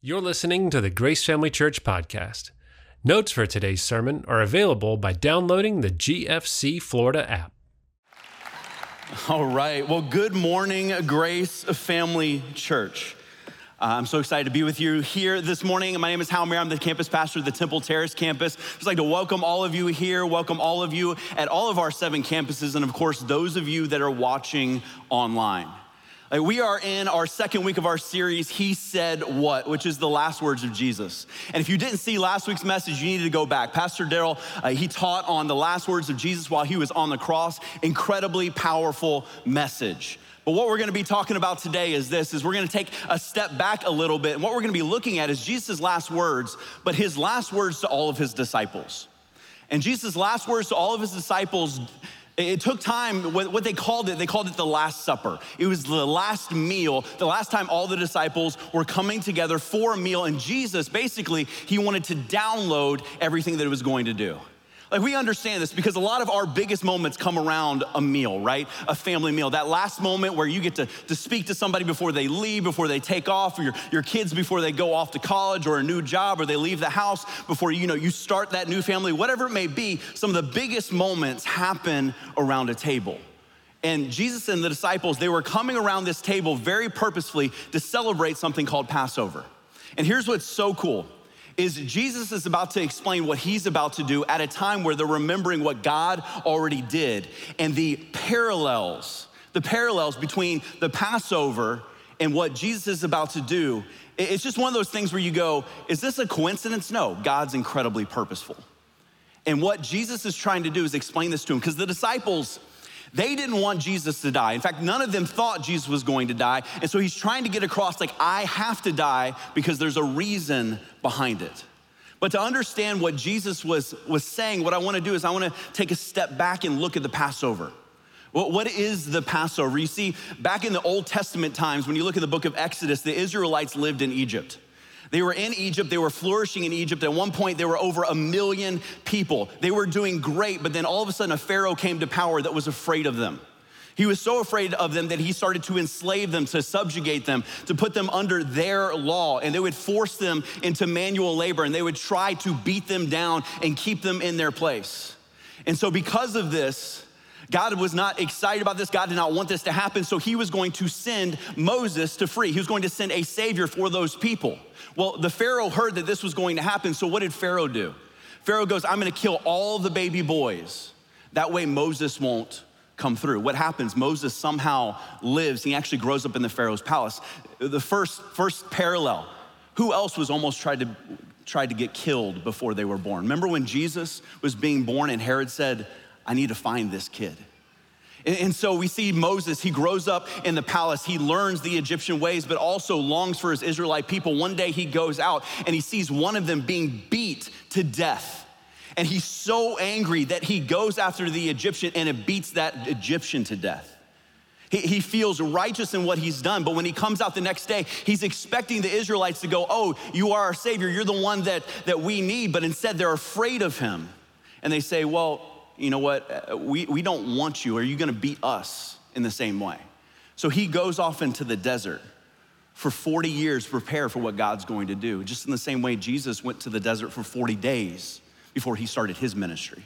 You're listening to the Grace Family Church podcast. Notes for today's sermon are available by downloading the GFC Florida app. All right. Well, good morning, Grace Family Church. Uh, I'm so excited to be with you here this morning. My name is Hal Mayer. I'm the campus pastor of the Temple Terrace campus. I'd Just like to welcome all of you here, welcome all of you at all of our seven campuses, and of course, those of you that are watching online. We are in our second week of our series, He Said What, which is the last words of Jesus. And if you didn't see last week's message, you need to go back. Pastor Daryl, uh, he taught on the last words of Jesus while he was on the cross. Incredibly powerful message. But what we're gonna be talking about today is this, is we're gonna take a step back a little bit. And what we're gonna be looking at is Jesus' last words, but his last words to all of his disciples. And Jesus' last words to all of his disciples it took time, what they called it, they called it the Last Supper. It was the last meal, the last time all the disciples were coming together for a meal. And Jesus, basically, he wanted to download everything that it was going to do. Like, we understand this because a lot of our biggest moments come around a meal, right? A family meal. That last moment where you get to, to speak to somebody before they leave, before they take off, or your, your kids before they go off to college or a new job, or they leave the house before you know you start that new family, whatever it may be, some of the biggest moments happen around a table. And Jesus and the disciples, they were coming around this table very purposefully to celebrate something called Passover. And here's what's so cool is Jesus is about to explain what he's about to do at a time where they're remembering what God already did and the parallels, the parallels between the Passover and what Jesus is about to do. It's just one of those things where you go, is this a coincidence? No, God's incredibly purposeful. And what Jesus is trying to do is explain this to him because the disciples, they didn't want Jesus to die. In fact, none of them thought Jesus was going to die. And so he's trying to get across, like, I have to die because there's a reason behind it. But to understand what Jesus was, was saying, what I wanna do is I wanna take a step back and look at the Passover. Well, what is the Passover? You see, back in the Old Testament times, when you look at the book of Exodus, the Israelites lived in Egypt. They were in Egypt, they were flourishing in Egypt. At one point, there were over a million people. They were doing great, but then all of a sudden, a Pharaoh came to power that was afraid of them. He was so afraid of them that he started to enslave them, to subjugate them, to put them under their law. And they would force them into manual labor and they would try to beat them down and keep them in their place. And so, because of this, God was not excited about this. God did not want this to happen. So, he was going to send Moses to free. He was going to send a savior for those people. Well, the Pharaoh heard that this was going to happen, so what did Pharaoh do? Pharaoh goes, I'm gonna kill all the baby boys. That way Moses won't come through. What happens? Moses somehow lives, he actually grows up in the Pharaoh's palace. The first, first parallel, who else was almost tried to, tried to get killed before they were born? Remember when Jesus was being born and Herod said, I need to find this kid. And, so we see Moses, he grows up in the palace, he learns the Egyptian ways, but also longs for his Israelite people. One day he goes out and he sees one of them being beat to death. And he's so angry that he goes after the Egyptian and it beats that Egyptian to death. He, he feels righteous in what he's done, but when he comes out the next day, he's expecting the Israelites to go, Oh, you are our Savior, you're the one that, that we need, but instead they're afraid of him. And they say, Well, you know what, uh, we, we don't want you. Are you gonna beat us in the same way? So he goes off into the desert for 40 years to prepare for what God's going to do. Just in the same way Jesus went to the desert for 40 days before he started his ministry.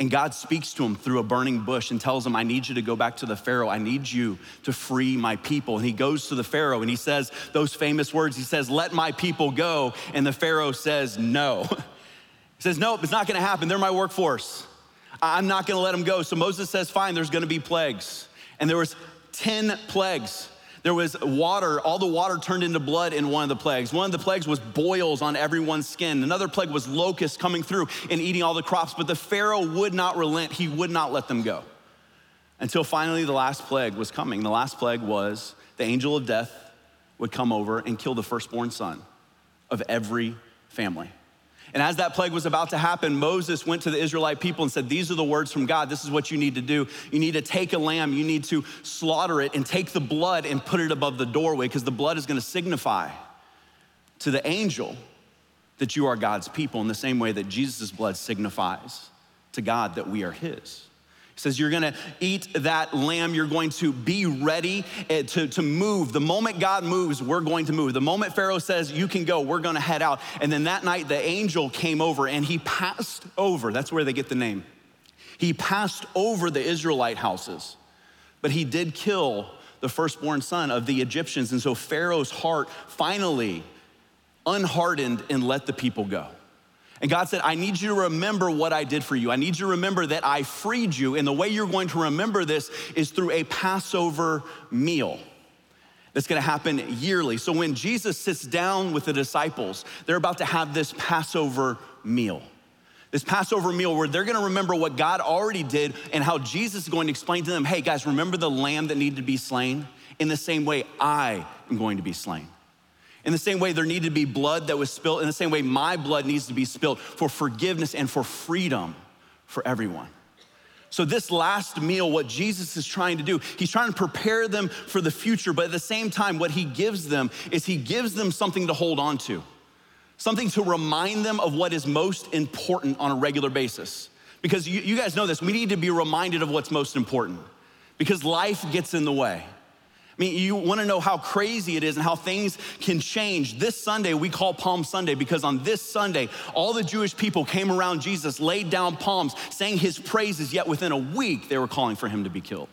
And God speaks to him through a burning bush and tells him, I need you to go back to the Pharaoh. I need you to free my people. And he goes to the Pharaoh and he says those famous words. He says, Let my people go. And the Pharaoh says, No. He says, Nope, it's not gonna happen. They're my workforce. I'm not gonna let them go. So Moses says, fine, there's gonna be plagues. And there was 10 plagues. There was water, all the water turned into blood in one of the plagues. One of the plagues was boils on everyone's skin. Another plague was locusts coming through and eating all the crops. But the Pharaoh would not relent, he would not let them go. Until finally, the last plague was coming. The last plague was the angel of death would come over and kill the firstborn son of every family. And as that plague was about to happen, Moses went to the Israelite people and said, These are the words from God. This is what you need to do. You need to take a lamb, you need to slaughter it, and take the blood and put it above the doorway, because the blood is going to signify to the angel that you are God's people in the same way that Jesus' blood signifies to God that we are His. He says, You're gonna eat that lamb. You're going to be ready eh, to, to move. The moment God moves, we're going to move. The moment Pharaoh says, You can go, we're gonna head out. And then that night, the angel came over and he passed over. That's where they get the name. He passed over the Israelite houses, but he did kill the firstborn son of the Egyptians. And so Pharaoh's heart finally unhardened and let the people go. And God said, I need you to remember what I did for you. I need you to remember that I freed you. And the way you're going to remember this is through a Passover meal that's gonna happen yearly. So when Jesus sits down with the disciples, they're about to have this Passover meal. This Passover meal where they're gonna remember what God already did and how Jesus is going to explain to them hey, guys, remember the lamb that needed to be slain? In the same way, I am going to be slain. In the same way, there needed to be blood that was spilled. In the same way, my blood needs to be spilled for forgiveness and for freedom for everyone. So, this last meal, what Jesus is trying to do, he's trying to prepare them for the future, but at the same time, what he gives them is he gives them something to hold on to, something to remind them of what is most important on a regular basis. Because you, you guys know this, we need to be reminded of what's most important because life gets in the way. I mean, you want to know how crazy it is and how things can change. This Sunday, we call Palm Sunday because on this Sunday, all the Jewish people came around Jesus, laid down palms, sang his praises, yet within a week, they were calling for him to be killed.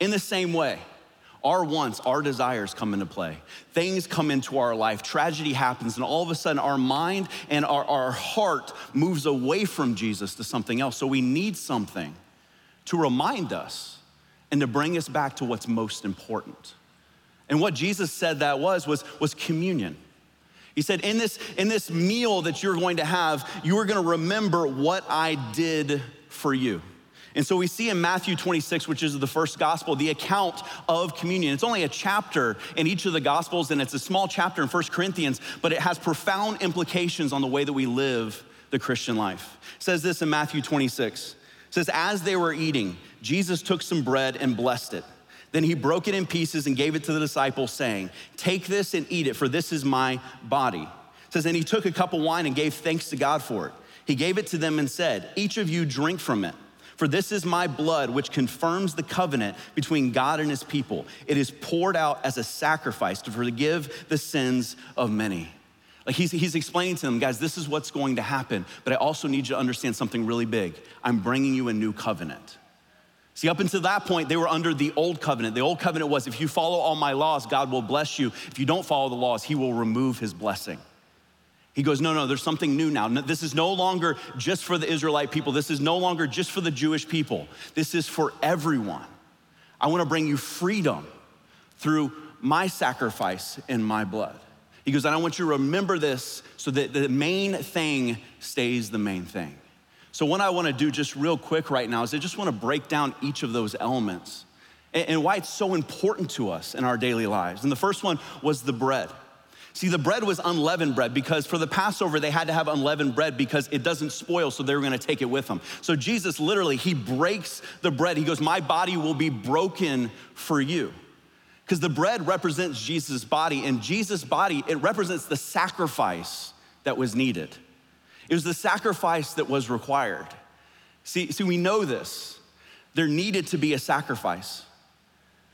In the same way, our wants, our desires come into play. Things come into our life, tragedy happens, and all of a sudden our mind and our, our heart moves away from Jesus to something else. So we need something to remind us and to bring us back to what's most important. And what Jesus said that was, was, was communion. He said, in this, in this meal that you're going to have, you are going to remember what I did for you. And so we see in Matthew 26, which is the first gospel, the account of communion. It's only a chapter in each of the gospels, and it's a small chapter in First Corinthians, but it has profound implications on the way that we live the Christian life. It says this in Matthew 26. It says, As they were eating, Jesus took some bread and blessed it. Then he broke it in pieces and gave it to the disciples, saying, Take this and eat it, for this is my body. It says, And he took a cup of wine and gave thanks to God for it. He gave it to them and said, Each of you drink from it. For this is my blood, which confirms the covenant between God and his people. It is poured out as a sacrifice to forgive the sins of many. Like he's, he's explaining to them, guys, this is what's going to happen, but I also need you to understand something really big. I'm bringing you a new covenant. See, up until that point, they were under the old covenant. The old covenant was if you follow all my laws, God will bless you. If you don't follow the laws, he will remove his blessing. He goes, No, no, there's something new now. This is no longer just for the Israelite people. This is no longer just for the Jewish people. This is for everyone. I want to bring you freedom through my sacrifice and my blood. He goes, and I want you to remember this so that the main thing stays the main thing. So, what I wanna do just real quick right now is I just wanna break down each of those elements and why it's so important to us in our daily lives. And the first one was the bread. See, the bread was unleavened bread because for the Passover, they had to have unleavened bread because it doesn't spoil, so they were gonna take it with them. So Jesus literally, he breaks the bread. He goes, My body will be broken for you. Because the bread represents Jesus' body, and Jesus' body, it represents the sacrifice that was needed. It was the sacrifice that was required. See, see, we know this. There needed to be a sacrifice.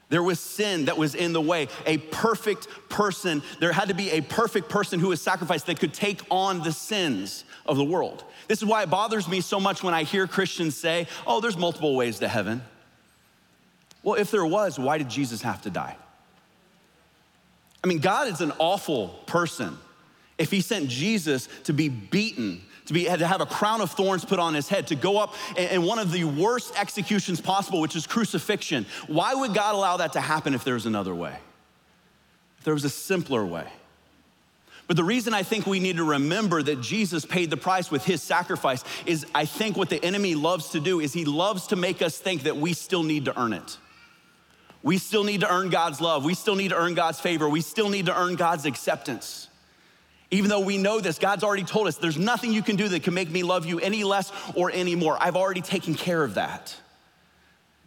There was sin that was in the way. A perfect person, there had to be a perfect person who was sacrificed that could take on the sins of the world. This is why it bothers me so much when I hear Christians say, oh, there's multiple ways to heaven. Well, if there was, why did Jesus have to die? I mean, God is an awful person if he sent Jesus to be beaten, to, be, to have a crown of thorns put on his head, to go up in one of the worst executions possible, which is crucifixion, why would God allow that to happen if there was another way? If there was a simpler way. But the reason I think we need to remember that Jesus paid the price with his sacrifice is I think what the enemy loves to do is he loves to make us think that we still need to earn it. We still need to earn God's love. We still need to earn God's favor. We still need to earn God's acceptance. Even though we know this, God's already told us there's nothing you can do that can make me love you any less or any more. I've already taken care of that.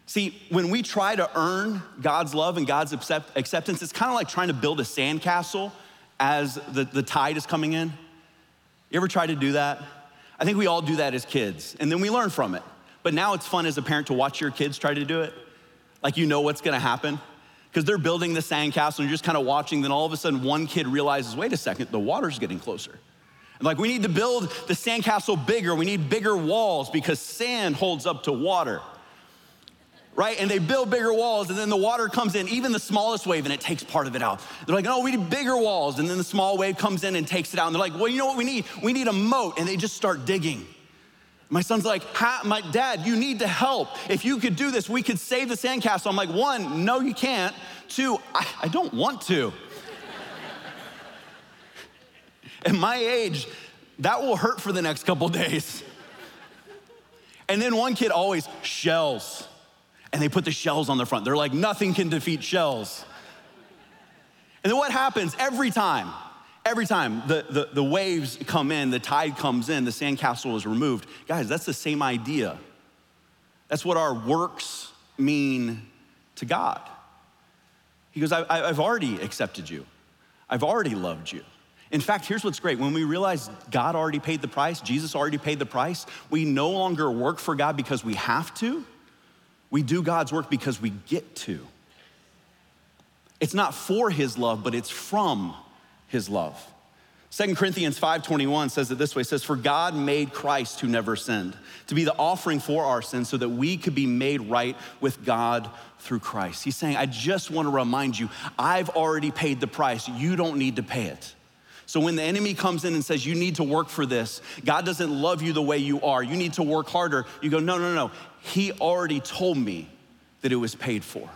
See, when we try to earn God's love and God's accept- acceptance, it's kind of like trying to build a sandcastle as the, the tide is coming in. You ever try to do that? I think we all do that as kids, and then we learn from it. but now it's fun as a parent to watch your kids try to do it. Like you know what's gonna happen. Because they're building the sandcastle and you're just kind of watching, then all of a sudden one kid realizes, wait a second, the water's getting closer. And like we need to build the sandcastle bigger, we need bigger walls because sand holds up to water right? And they build bigger walls, and then the water comes in, even the smallest wave, and it takes part of it out. They're like, no, we need bigger walls. And then the small wave comes in and takes it out. And they're like, well, you know what we need? We need a moat. And they just start digging. My son's like, my dad, you need to help. If you could do this, we could save the sandcastle. I'm like, one, no, you can't. Two, I, I don't want to. At my age, that will hurt for the next couple days. And then one kid always shells and they put the shells on the front. They're like, nothing can defeat shells. And then what happens every time? Every time the, the, the waves come in, the tide comes in, the sandcastle is removed. Guys, that's the same idea. That's what our works mean to God. He goes, I, have already accepted you, I've already loved you. In fact, here's what's great. When we realize God already paid the price, Jesus already paid the price, we no longer work for God because we have to. We do God's work because we get to. It's not for his love, but it's from his love. 2 Corinthians 5:21 says it this way: it says, For God made Christ who never sinned, to be the offering for our sins, so that we could be made right with God through Christ. He's saying, I just want to remind you, I've already paid the price. You don't need to pay it. So when the enemy comes in and says, You need to work for this, God doesn't love you the way you are, you need to work harder, you go, No, no, no. He already told me that it was paid for.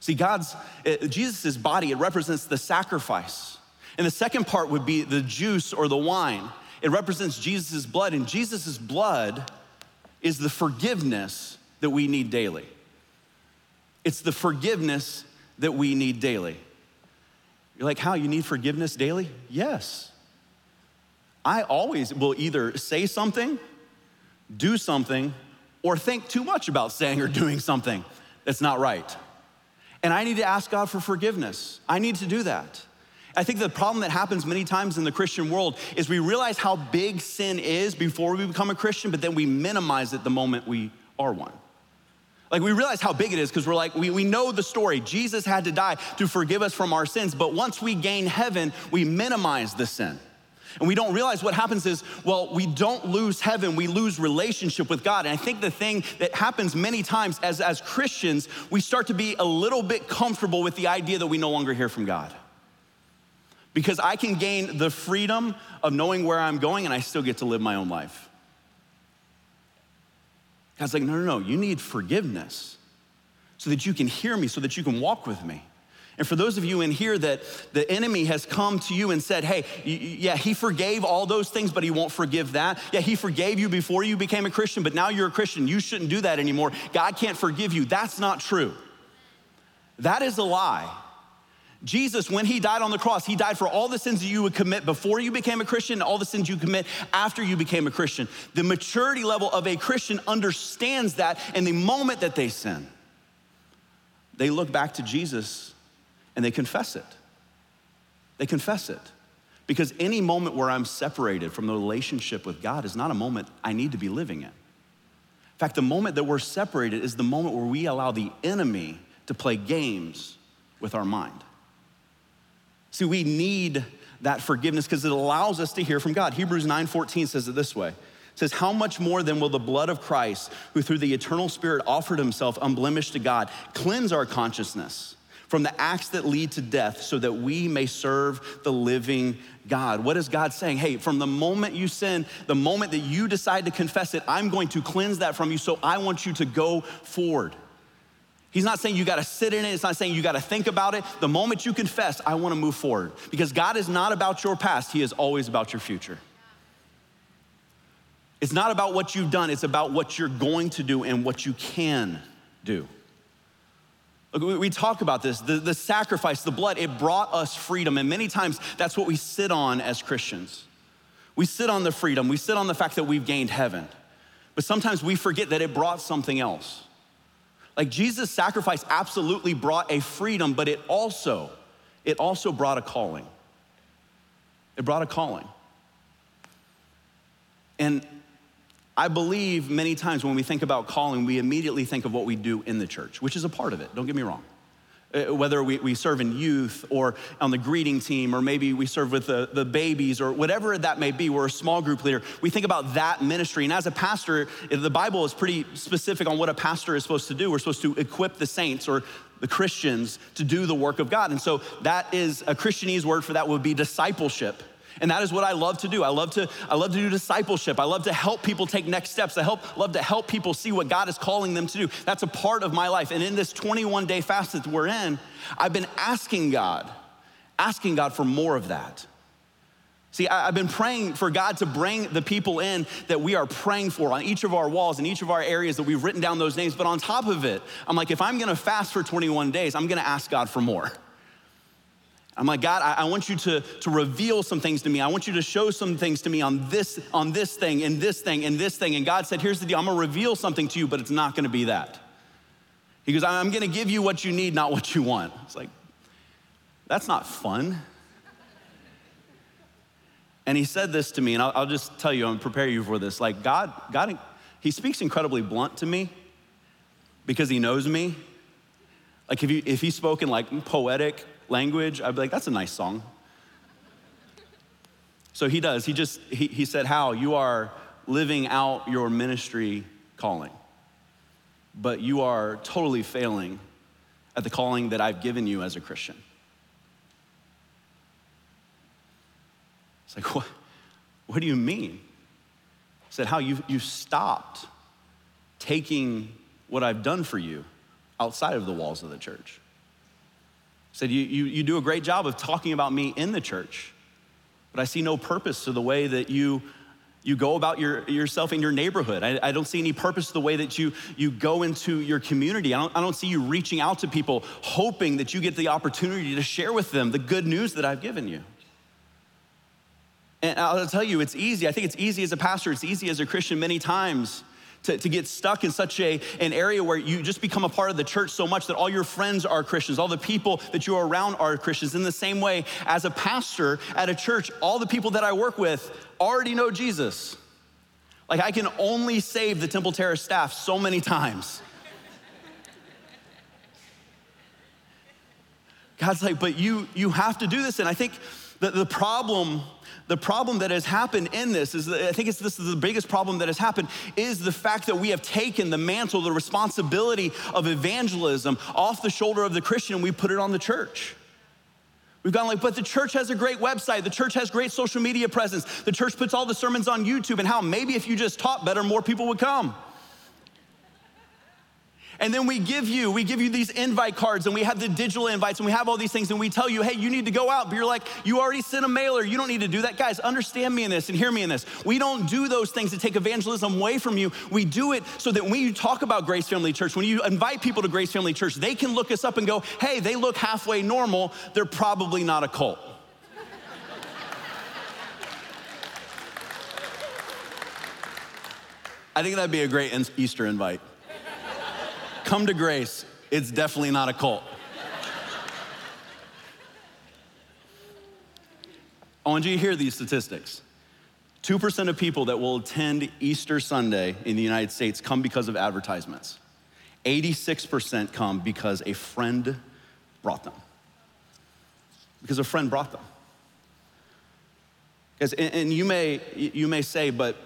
See, God's, uh, Jesus' body, it represents the sacrifice. And the second part would be the juice or the wine. It represents Jesus' blood, and Jesus' blood is the forgiveness that we need daily. It's the forgiveness that we need daily. You're like, how? You need forgiveness daily? Yes. I always will either say something, do something, or think too much about saying or doing something that's not right. And I need to ask God for forgiveness. I need to do that. I think the problem that happens many times in the Christian world is we realize how big sin is before we become a Christian, but then we minimize it the moment we are one. Like we realize how big it is because we're like, we, we know the story. Jesus had to die to forgive us from our sins, but once we gain heaven, we minimize the sin. And we don't realize what happens is, well, we don't lose heaven, we lose relationship with God. And I think the thing that happens many times as, as Christians, we start to be a little bit comfortable with the idea that we no longer hear from God. Because I can gain the freedom of knowing where I'm going and I still get to live my own life. God's like, no, no, no, you need forgiveness so that you can hear me, so that you can walk with me. And for those of you in here that the enemy has come to you and said, hey, yeah, he forgave all those things, but he won't forgive that. Yeah, he forgave you before you became a Christian, but now you're a Christian. You shouldn't do that anymore. God can't forgive you. That's not true. That is a lie. Jesus, when he died on the cross, he died for all the sins that you would commit before you became a Christian all the sins you commit after you became a Christian. The maturity level of a Christian understands that, and the moment that they sin, they look back to Jesus and they confess it. They confess it. Because any moment where I'm separated from the relationship with God is not a moment I need to be living in. In fact, the moment that we're separated is the moment where we allow the enemy to play games with our mind. See, we need that forgiveness because it allows us to hear from God. Hebrews 9:14 says it this way. It says, How much more then will the blood of Christ, who through the eternal Spirit offered himself unblemished to God, cleanse our consciousness? from the acts that lead to death so that we may serve the living God. What is God saying? Hey, from the moment you sin, the moment that you decide to confess it, I'm going to cleanse that from you, so I want you to go forward. He's not saying you gotta sit in it, it's not saying you gotta think about it. The moment you confess, I wanna move forward. Because God is not about your past, He is always about your future. It's not about what you've done, it's about what you're going to do and what you can do. We talk about this the, the sacrifice, the blood, it brought us freedom. And many times that's what we sit on as Christians. We sit on the freedom, we sit on the fact that we've gained heaven. But sometimes we forget that it brought something else. Like Jesus' sacrifice absolutely brought a freedom, but it also, it also brought a calling. It brought a calling. And I believe many times when we think about calling, we immediately think of what we do in the church, which is a part of it, don't get me wrong. Uh, whether we, we serve in youth or on the greeting team, or maybe we serve with the, the babies, or whatever that may be, we're a small group leader. We think about that ministry. And as a pastor, the Bible is pretty specific on what a pastor is supposed to do. We're supposed to equip the saints or the Christians to do the work of God. And so that is a Christianese word for that would be discipleship. And that is what I love to do. I love to, I love to do discipleship. I love to help people take next steps. I help, love to help people see what God is calling them to do. That's a part of my life. And in this 21 day fast that we're in, I've been asking God, asking God for more of that. See, I've been praying for God to bring the people in that we are praying for on each of our walls in each of our areas that we've written down those names. But on top of it, I'm like, if I'm gonna fast for 21 days, I'm gonna ask God for more. I'm like, God, I, I, want you to, to reveal some things to me. I want you to show some things to me on this, on this thing, and this thing, and this thing. And God said, Here's the deal I'm gonna reveal something to you, but it's not gonna be that. He goes, I'm gonna give you what you need, not what you want. It's like, that's not fun. And he said this to me, and I'll, I'll just tell you, I'm prepare you for this. Like, God, God, he speaks incredibly blunt to me because he knows me. Like, if, you, if he's spoken like poetic, language, I'd be like, that's a nice song. So he does. He just, he, he said, Hal? You are living out your ministry calling, but you are totally failing at the calling that I've given you as a Christian. It's like, what, what do you mean? He said, Hal? You, you stopped taking what I've done for you outside of the walls of the church said, you, you, you do a great job of talking about me in the church, but I see no purpose to the way that you, you go about your, yourself in your neighborhood. I, I don't see any purpose to the way that you, you go into your community. I don't, I don't see you reaching out to people, hoping that you get the opportunity to share with them the good news that I've given you. And I'll tell you, it's easy. I think it's easy as a pastor, it's easy as a Christian many times to, to get stuck in such a, an area where you just become a part of the church so much that all your friends are Christians, all the people that you are around are Christians. In the same way, as a pastor at a church, all the people that I work with already know Jesus. Like I can only save the Temple Terrace staff so many times. God's like, but you you have to do this. And I think that the problem the problem that has happened in this is I think it's this is the biggest problem that has happened is the fact that we have taken the mantle, the responsibility of evangelism off the shoulder of the Christian and we put it on the church. We've gone like, but the church has a great website. The church has great social media presence. The church puts all the sermons on YouTube, and how maybe if you just taught better, more people would come. And then we give you, we give you these invite cards and we have the digital invites and we have all these things and we tell you, hey, you need to go out. But you're like, you already sent a mailer. You don't need to do that. Guys, understand me in this and hear me in this. We don't do those things to take evangelism away from you. We do it so that when you talk about Grace Family Church, when you invite people to Grace Family Church, they can look us up and go, hey, they look halfway normal. They're probably not a cult. I think that'd be a great Easter invite. Come to grace. It's definitely not a cult. I want you to hear these statistics. 2% of people that will attend Easter Sunday in the United States come because of advertisements. 86% come because a friend brought them. Because a friend brought them. and you may, you may say, but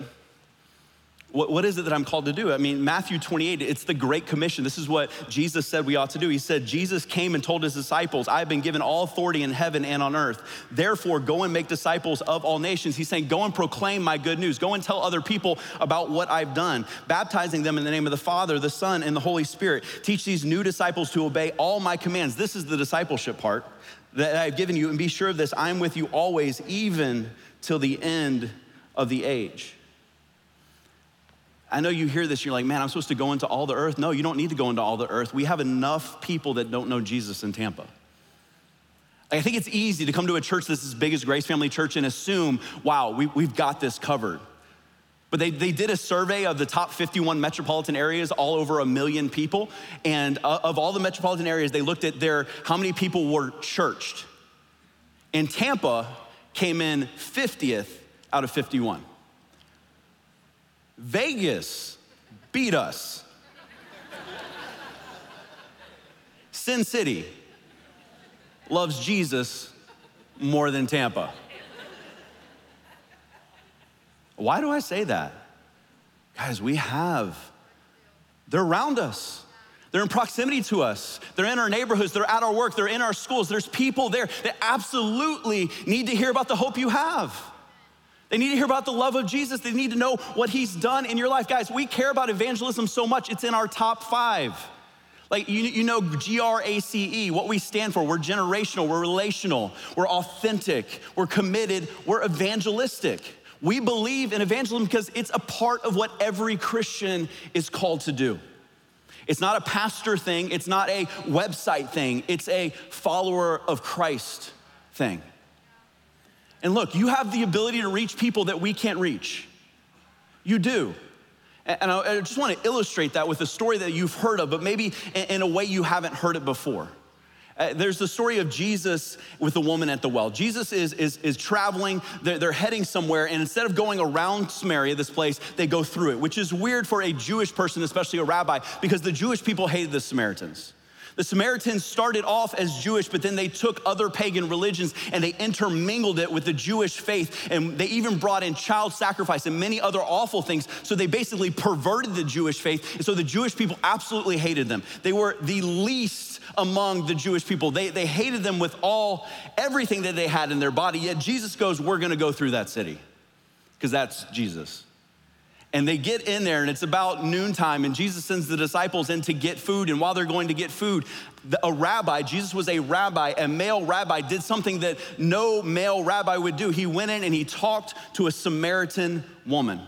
what, what is it that I'm called to do? I mean, Matthew 28, it's the Great Commission. This is what Jesus said we ought to do. He said, Jesus came and told his disciples, I have been given all authority in heaven and on earth. Therefore, go and make disciples of all nations. He's saying, go and proclaim my good news. Go and tell other people about what I've done, baptizing them in the name of the Father, the Son, and the Holy Spirit. Teach these new disciples to obey all my commands. This is the discipleship part that I've given you. And be sure of this I'm with you always, even till the end of the age. I know you hear this, you're like, man, I'm supposed to go into all the earth. No, you don't need to go into all the earth. We have enough people that don't know Jesus in Tampa. I think it's easy to come to a church that's as big as Grace Family Church and assume, wow, we, we've got this covered. But they, they did a survey of the top 51 metropolitan areas, all over a million people. And uh, of all the metropolitan areas, they looked at their how many people were churched. And Tampa came in 50th out of 51. Vegas beat us. Sin City loves Jesus more than Tampa. Why do I say that? Guys, we have, they're around us. They're in proximity to us. They're in our neighborhoods. They're at our work. They're in our schools. There's people there that absolutely need to hear about the hope you have. They need to hear about the love of Jesus. They need to know what he's done in your life. Guys, we care about evangelism so much, it's in our top five. Like, you, you know, G R A C E, what we stand for. We're generational, we're relational, we're authentic, we're committed, we're evangelistic. We believe in evangelism because it's a part of what every Christian is called to do. It's not a pastor thing, it's not a website thing, it's a follower of Christ thing. And look, you have the ability to reach people that we can't reach. You do. And I just want to illustrate that with a story that you've heard of, but maybe in a way you haven't heard it before. Uh, there's the story of Jesus with the woman at the well. Jesus is, is, is traveling, they're, they're heading somewhere, and instead of going around Samaria, this place, they go through it, which is weird for a Jewish person, especially a rabbi, because the Jewish people hated the Samaritans. The Samaritans started off as Jewish, but then they took other pagan religions and they intermingled it with the Jewish faith. And they even brought in child sacrifice and many other awful things. So they basically perverted the Jewish faith. And so the Jewish people absolutely hated them. They were the least among the Jewish people. They, they hated them with all, everything that they had in their body. Yet Jesus goes, We're gonna go through that city, because that's Jesus. And they get in there, and it's about noontime, and Jesus sends the disciples in to get food. And while they're going to get food, a rabbi, Jesus was a rabbi, a male rabbi, did something that no male rabbi would do. He went in and he talked to a Samaritan woman.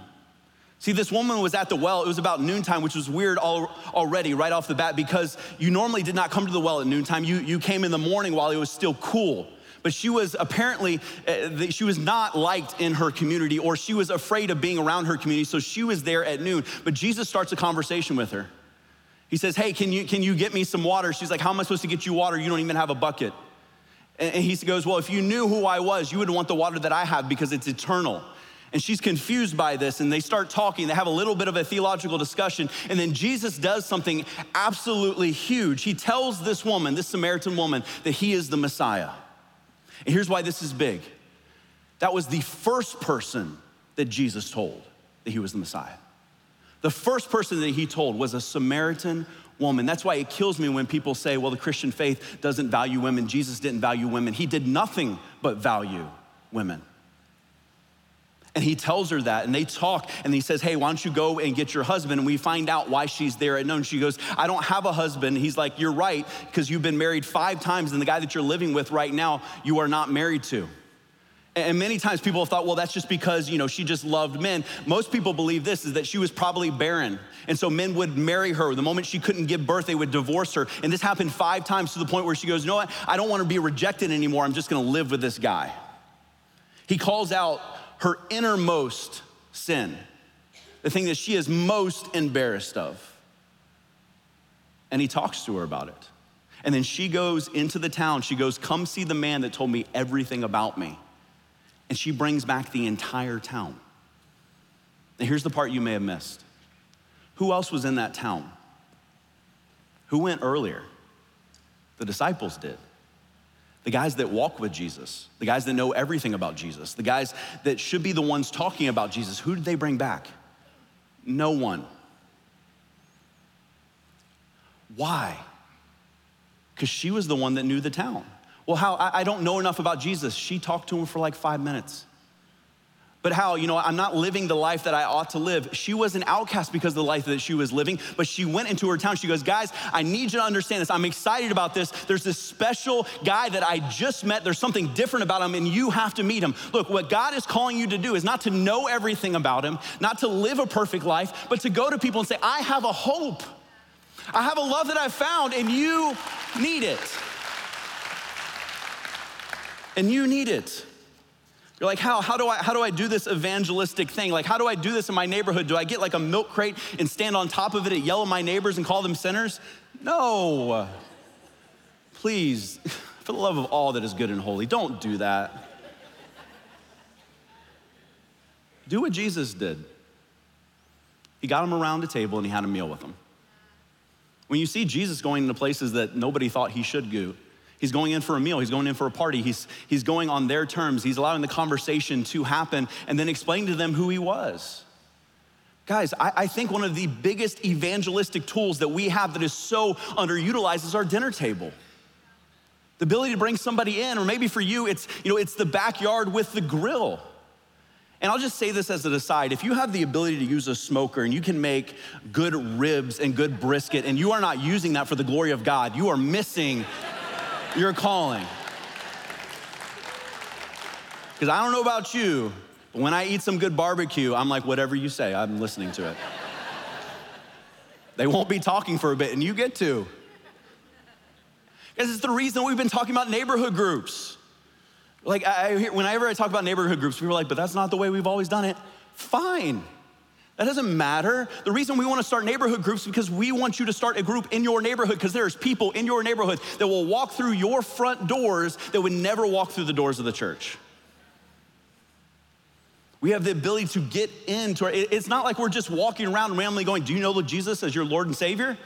See, this woman was at the well. It was about noontime, which was weird already right off the bat because you normally did not come to the well at noontime. You, you came in the morning while it was still cool. But she was apparently, uh, she was not liked in her community or she was afraid of being around her community. So she was there at noon. But Jesus starts a conversation with her. He says, Hey, can you, can you get me some water? She's like, How am I supposed to get you water? You don't even have a bucket. And he goes, Well, if you knew who I was, you would want the water that I have because it's eternal. And she's confused by this, and they start talking. They have a little bit of a theological discussion. And then Jesus does something absolutely huge. He tells this woman, this Samaritan woman, that he is the Messiah. And here's why this is big that was the first person that Jesus told that he was the Messiah. The first person that he told was a Samaritan woman. That's why it kills me when people say, well, the Christian faith doesn't value women. Jesus didn't value women. He did nothing but value women. And he tells her that, and they talk, and he says, Hey, why don't you go and get your husband? And we find out why she's there at noon. She goes, I don't have a husband. He's like, You're right, because you've been married five times, and the guy that you're living with right now, you are not married to. And many times people have thought, well, that's just because, you know, she just loved men. Most people believe this is that she was probably barren. And so men would marry her. The moment she couldn't give birth, they would divorce her. And this happened five times to the point where she goes, you know what? I don't want to be rejected anymore. I'm just going to live with this guy. He calls out her innermost sin, the thing that she is most embarrassed of. And he talks to her about it. And then she goes into the town. She goes, Come see the man that told me everything about me. And she brings back the entire town. And here's the part you may have missed who else was in that town? Who went earlier? The disciples did the guys that walk with Jesus, the guys that know everything about Jesus, the guys that should be the ones talking about Jesus, who did they bring back? No one. Why? Because she was the one that knew the town. Well, how? I, I don't know enough about Jesus. She talked to him for like five minutes. But how, you know, I'm not living the life that I ought to live. She was an outcast because of the life that she was living, but she went into her town. She goes, Guys, I need you to understand this. I'm excited about this. There's this special guy that I just met. There's something different about him, and you have to meet him. Look, what God is calling you to do is not to know everything about him, not to live a perfect life, but to go to people and say, I have a hope. I have a love that I've found, and you need it. And you need it. You're like, how, how, do I, how do I do this evangelistic thing? Like, how do I do this in my neighborhood? Do I get like a milk crate and stand on top of it and yell at my neighbors and call them sinners? No. Please, for the love of all that is good and holy, don't do that. Do what Jesus did. He got them around a table and he had a meal with them. When you see Jesus going into places that nobody thought he should go, he's going in for a meal, he's going in for a party, he's, he's going on their terms, he's allowing the conversation to happen and then explaining to them who he was. Guys, I, I, think one of the biggest evangelistic tools that we have that is so underutilized is our dinner table. The ability to bring somebody in, or maybe for you, it's, you know, it's the backyard with the grill. And I'll just say this as an aside if you have the ability to use a smoker and you can make good ribs and good brisket, and you are not using that for the glory of God, you are missing your calling. Because I don't know about you, but when I eat some good barbecue, I'm like, whatever you say, I'm listening to it. they won't be talking for a bit, and you get to. Because it's the reason we've been talking about neighborhood groups. Like, I, whenever I talk about neighborhood groups, people are like, but that's not the way we've always done it. Fine. That doesn't matter. The reason we want to start neighborhood groups is because we want you to start a group in your neighborhood because there's people in your neighborhood that will walk through your front doors that would never walk through the doors of the church. We have the ability to get into it. It's not like we're just walking around randomly going, Do you know Jesus as your Lord and Savior?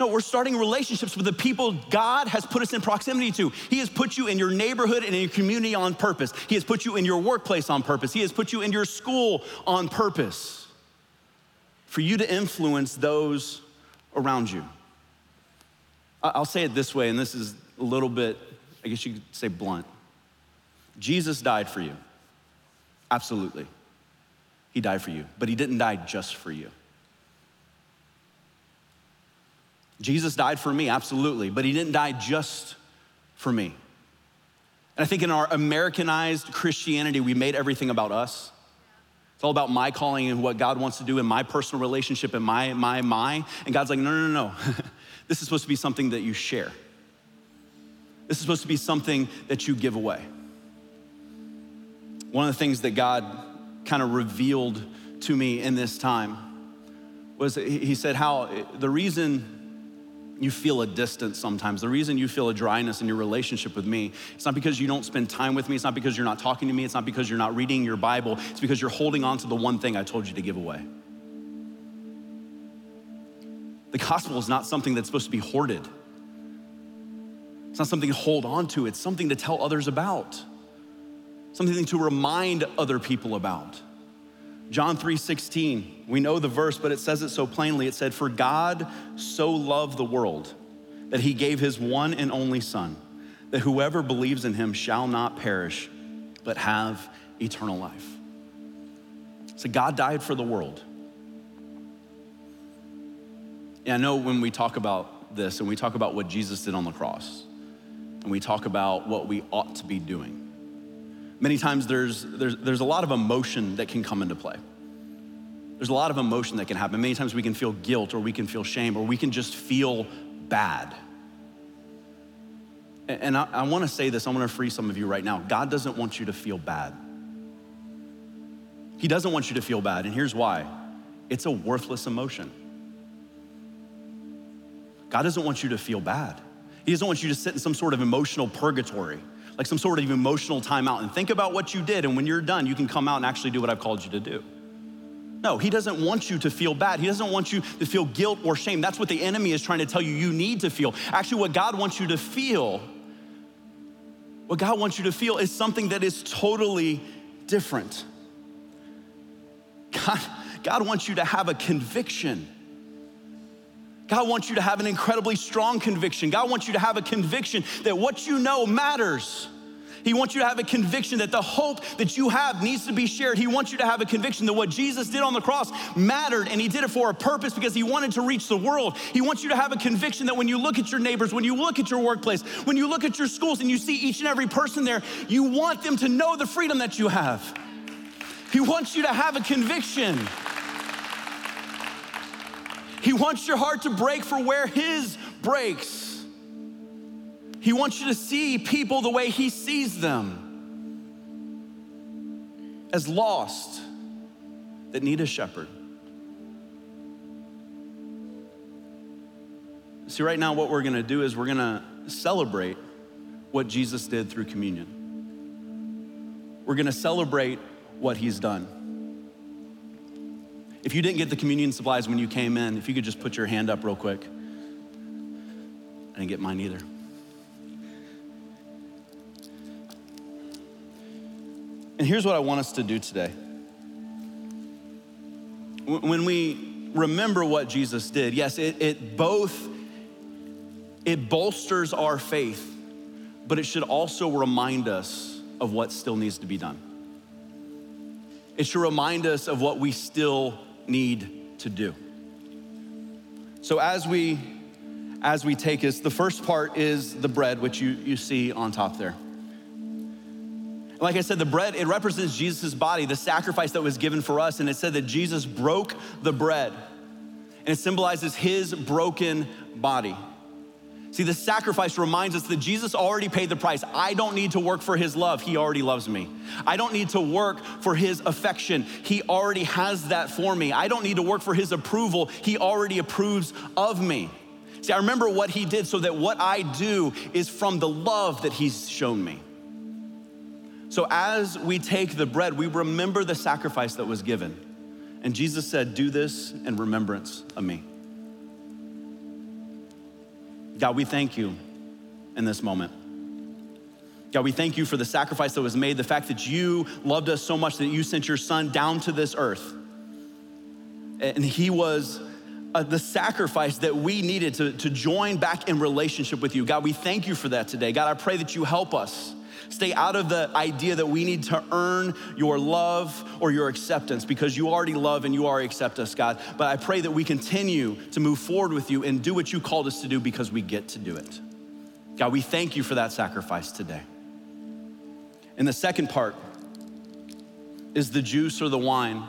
No, we're starting relationships with the people God has put us in proximity to. He has put you in your neighborhood and in your community on purpose. He has put you in your workplace on purpose. He has put you in your school on purpose for you to influence those around you. I'll say it this way, and this is a little bit, I guess you could say blunt. Jesus died for you. Absolutely. He died for you, but he didn't die just for you. Jesus died for me, absolutely, but he didn't die just for me. And I think in our Americanized Christianity, we made everything about us. It's all about my calling and what God wants to do in my personal relationship and my, my, my. And God's like, no, no, no, no. this is supposed to be something that you share. This is supposed to be something that you give away. One of the things that God kind of revealed to me in this time was he said Hal the reason you feel a distance sometimes. The reason you feel a dryness in your relationship with me, it's not because you don't spend time with me. It's not because you're not talking to me. It's not because you're not reading your Bible. It's because you're holding on to the one thing I told you to give away. The gospel is not something that's supposed to be hoarded. It's not something to hold on to. It's something to tell others about, something to remind other people about. John 3:16. We know the verse, but it says it so plainly. It said, "For God so loved the world that he gave his one and only son, that whoever believes in him shall not perish, but have eternal life." So God died for the world. And I know when we talk about this and we talk about what Jesus did on the cross, and we talk about what we ought to be doing many times there's, there's, there's a lot of emotion that can come into play. There's a lot of emotion that can happen. Many times we can feel guilt or we can feel shame or we can just feel bad. And I, I want to say this, I want to free some of you right now. God doesn't want you to feel bad. He doesn't want you to feel bad, and here's why it's a worthless emotion. God doesn't want you to feel bad. He doesn't want you to sit in some sort of emotional purgatory like some sort of emotional timeout and think about what you did. And when you're done, you can come out and actually do what I've called you to do. No, he doesn't want you to feel bad. He doesn't want you to feel guilt or shame. That's what the enemy is trying to tell you you need to feel. Actually, what God wants you to feel, what God wants you to feel is something that is totally different. God, God wants you to have a conviction God wants you to have an incredibly strong conviction. God wants you to have a conviction that what you know matters. He wants you to have a conviction that the hope that you have needs to be shared. He wants you to have a conviction that what Jesus did on the cross mattered and he did it for a purpose because he wanted to reach the world. He wants you to have a conviction that when you look at your neighbors, when you look at your workplace, when you look at your schools and you see each and every person there, you want them to know the freedom that you have. He wants you to have a conviction. He wants your heart to break for where His breaks. He wants you to see people the way He sees them as lost that need a shepherd. See, right now, what we're gonna do is we're gonna celebrate what Jesus did through communion. We're gonna celebrate what He's done. If you didn't get the communion supplies when you came in, if you could just put your hand up real quick. I didn't get mine either. And here's what I want us to do today. When we remember what Jesus did, yes, it, it both it bolsters our faith, but it should also remind us of what still needs to be done. It should remind us of what we still need to do. So as we as we take us, the first part is the bread, which you, you see on top there. Like I said, the bread, it represents Jesus' body, the sacrifice that was given for us. And it said that Jesus broke the bread, and it symbolizes his broken body. See, the sacrifice reminds us that Jesus already paid the price. I don't need to work for his love. He already loves me. I don't need to work for his affection. He already has that for me. I don't need to work for his approval. He already approves of me. See, I remember what he did so that what I do is from the love that he's shown me. So as we take the bread, we remember the sacrifice that was given. And Jesus said, Do this in remembrance of me. God, we thank you in this moment. God, we thank you for the sacrifice that was made, the fact that you loved us so much that you sent your son down to this earth. And he was uh, the sacrifice that we needed to, to join back in relationship with you. God, we thank you for that today. God, I pray that you help us Stay out of the idea that we need to earn your love or your acceptance because you already love and you already accept us, God. But I pray that we continue to move forward with you and do what you called us to do because we get to do it. God, we thank you for that sacrifice today. And the second part is the juice or the wine,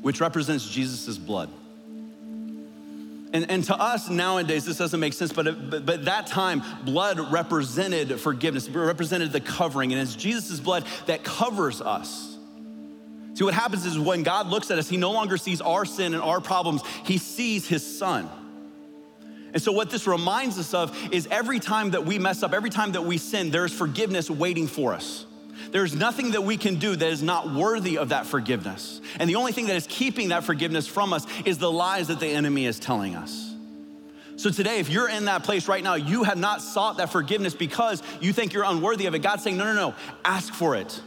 which represents Jesus' blood. And, and to us nowadays, this doesn't make sense, but, but, but that time, blood represented forgiveness, represented the covering. And it's Jesus' blood that covers us. See, what happens is when God looks at us, He no longer sees our sin and our problems, He sees His Son. And so, what this reminds us of is every time that we mess up, every time that we sin, there's forgiveness waiting for us. There's nothing that we can do that is not worthy of that forgiveness. And the only thing that is keeping that forgiveness from us is the lies that the enemy is telling us. So today, if you're in that place right now, you have not sought that forgiveness because you think you're unworthy of it. God's saying, no, no, no, ask for it.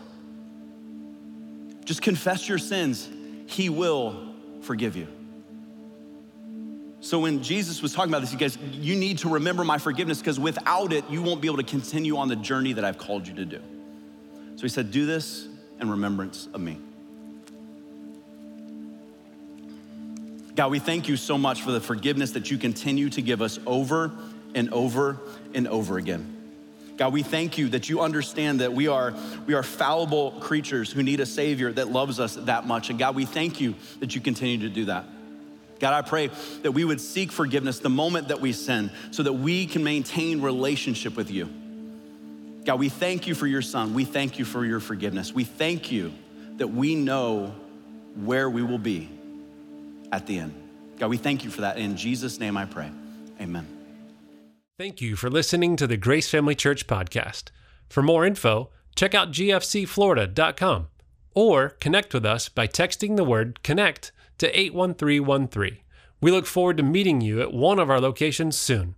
Just confess your sins, He will forgive you. So when Jesus was talking about this, he goes, You need to remember my forgiveness because without it, you won't be able to continue on the journey that I've called you to do. So he said, Do this in remembrance of me. God, we thank you so much for the forgiveness that you continue to give us over and over and over again. God, we thank you that you understand that we are, we are fallible creatures who need a Savior that loves us that much. And God, we thank you that you continue to do that. God, I pray that we would seek forgiveness the moment that we sin so that we can maintain relationship with you. God, we thank you for your son. We thank you for your forgiveness. We thank you that we know where we will be at the end. God, we thank you for that. In Jesus' name I pray. Amen. Thank you for listening to the Grace Family Church podcast. For more info, check out gfcflorida.com or connect with us by texting the word connect to 81313. We look forward to meeting you at one of our locations soon.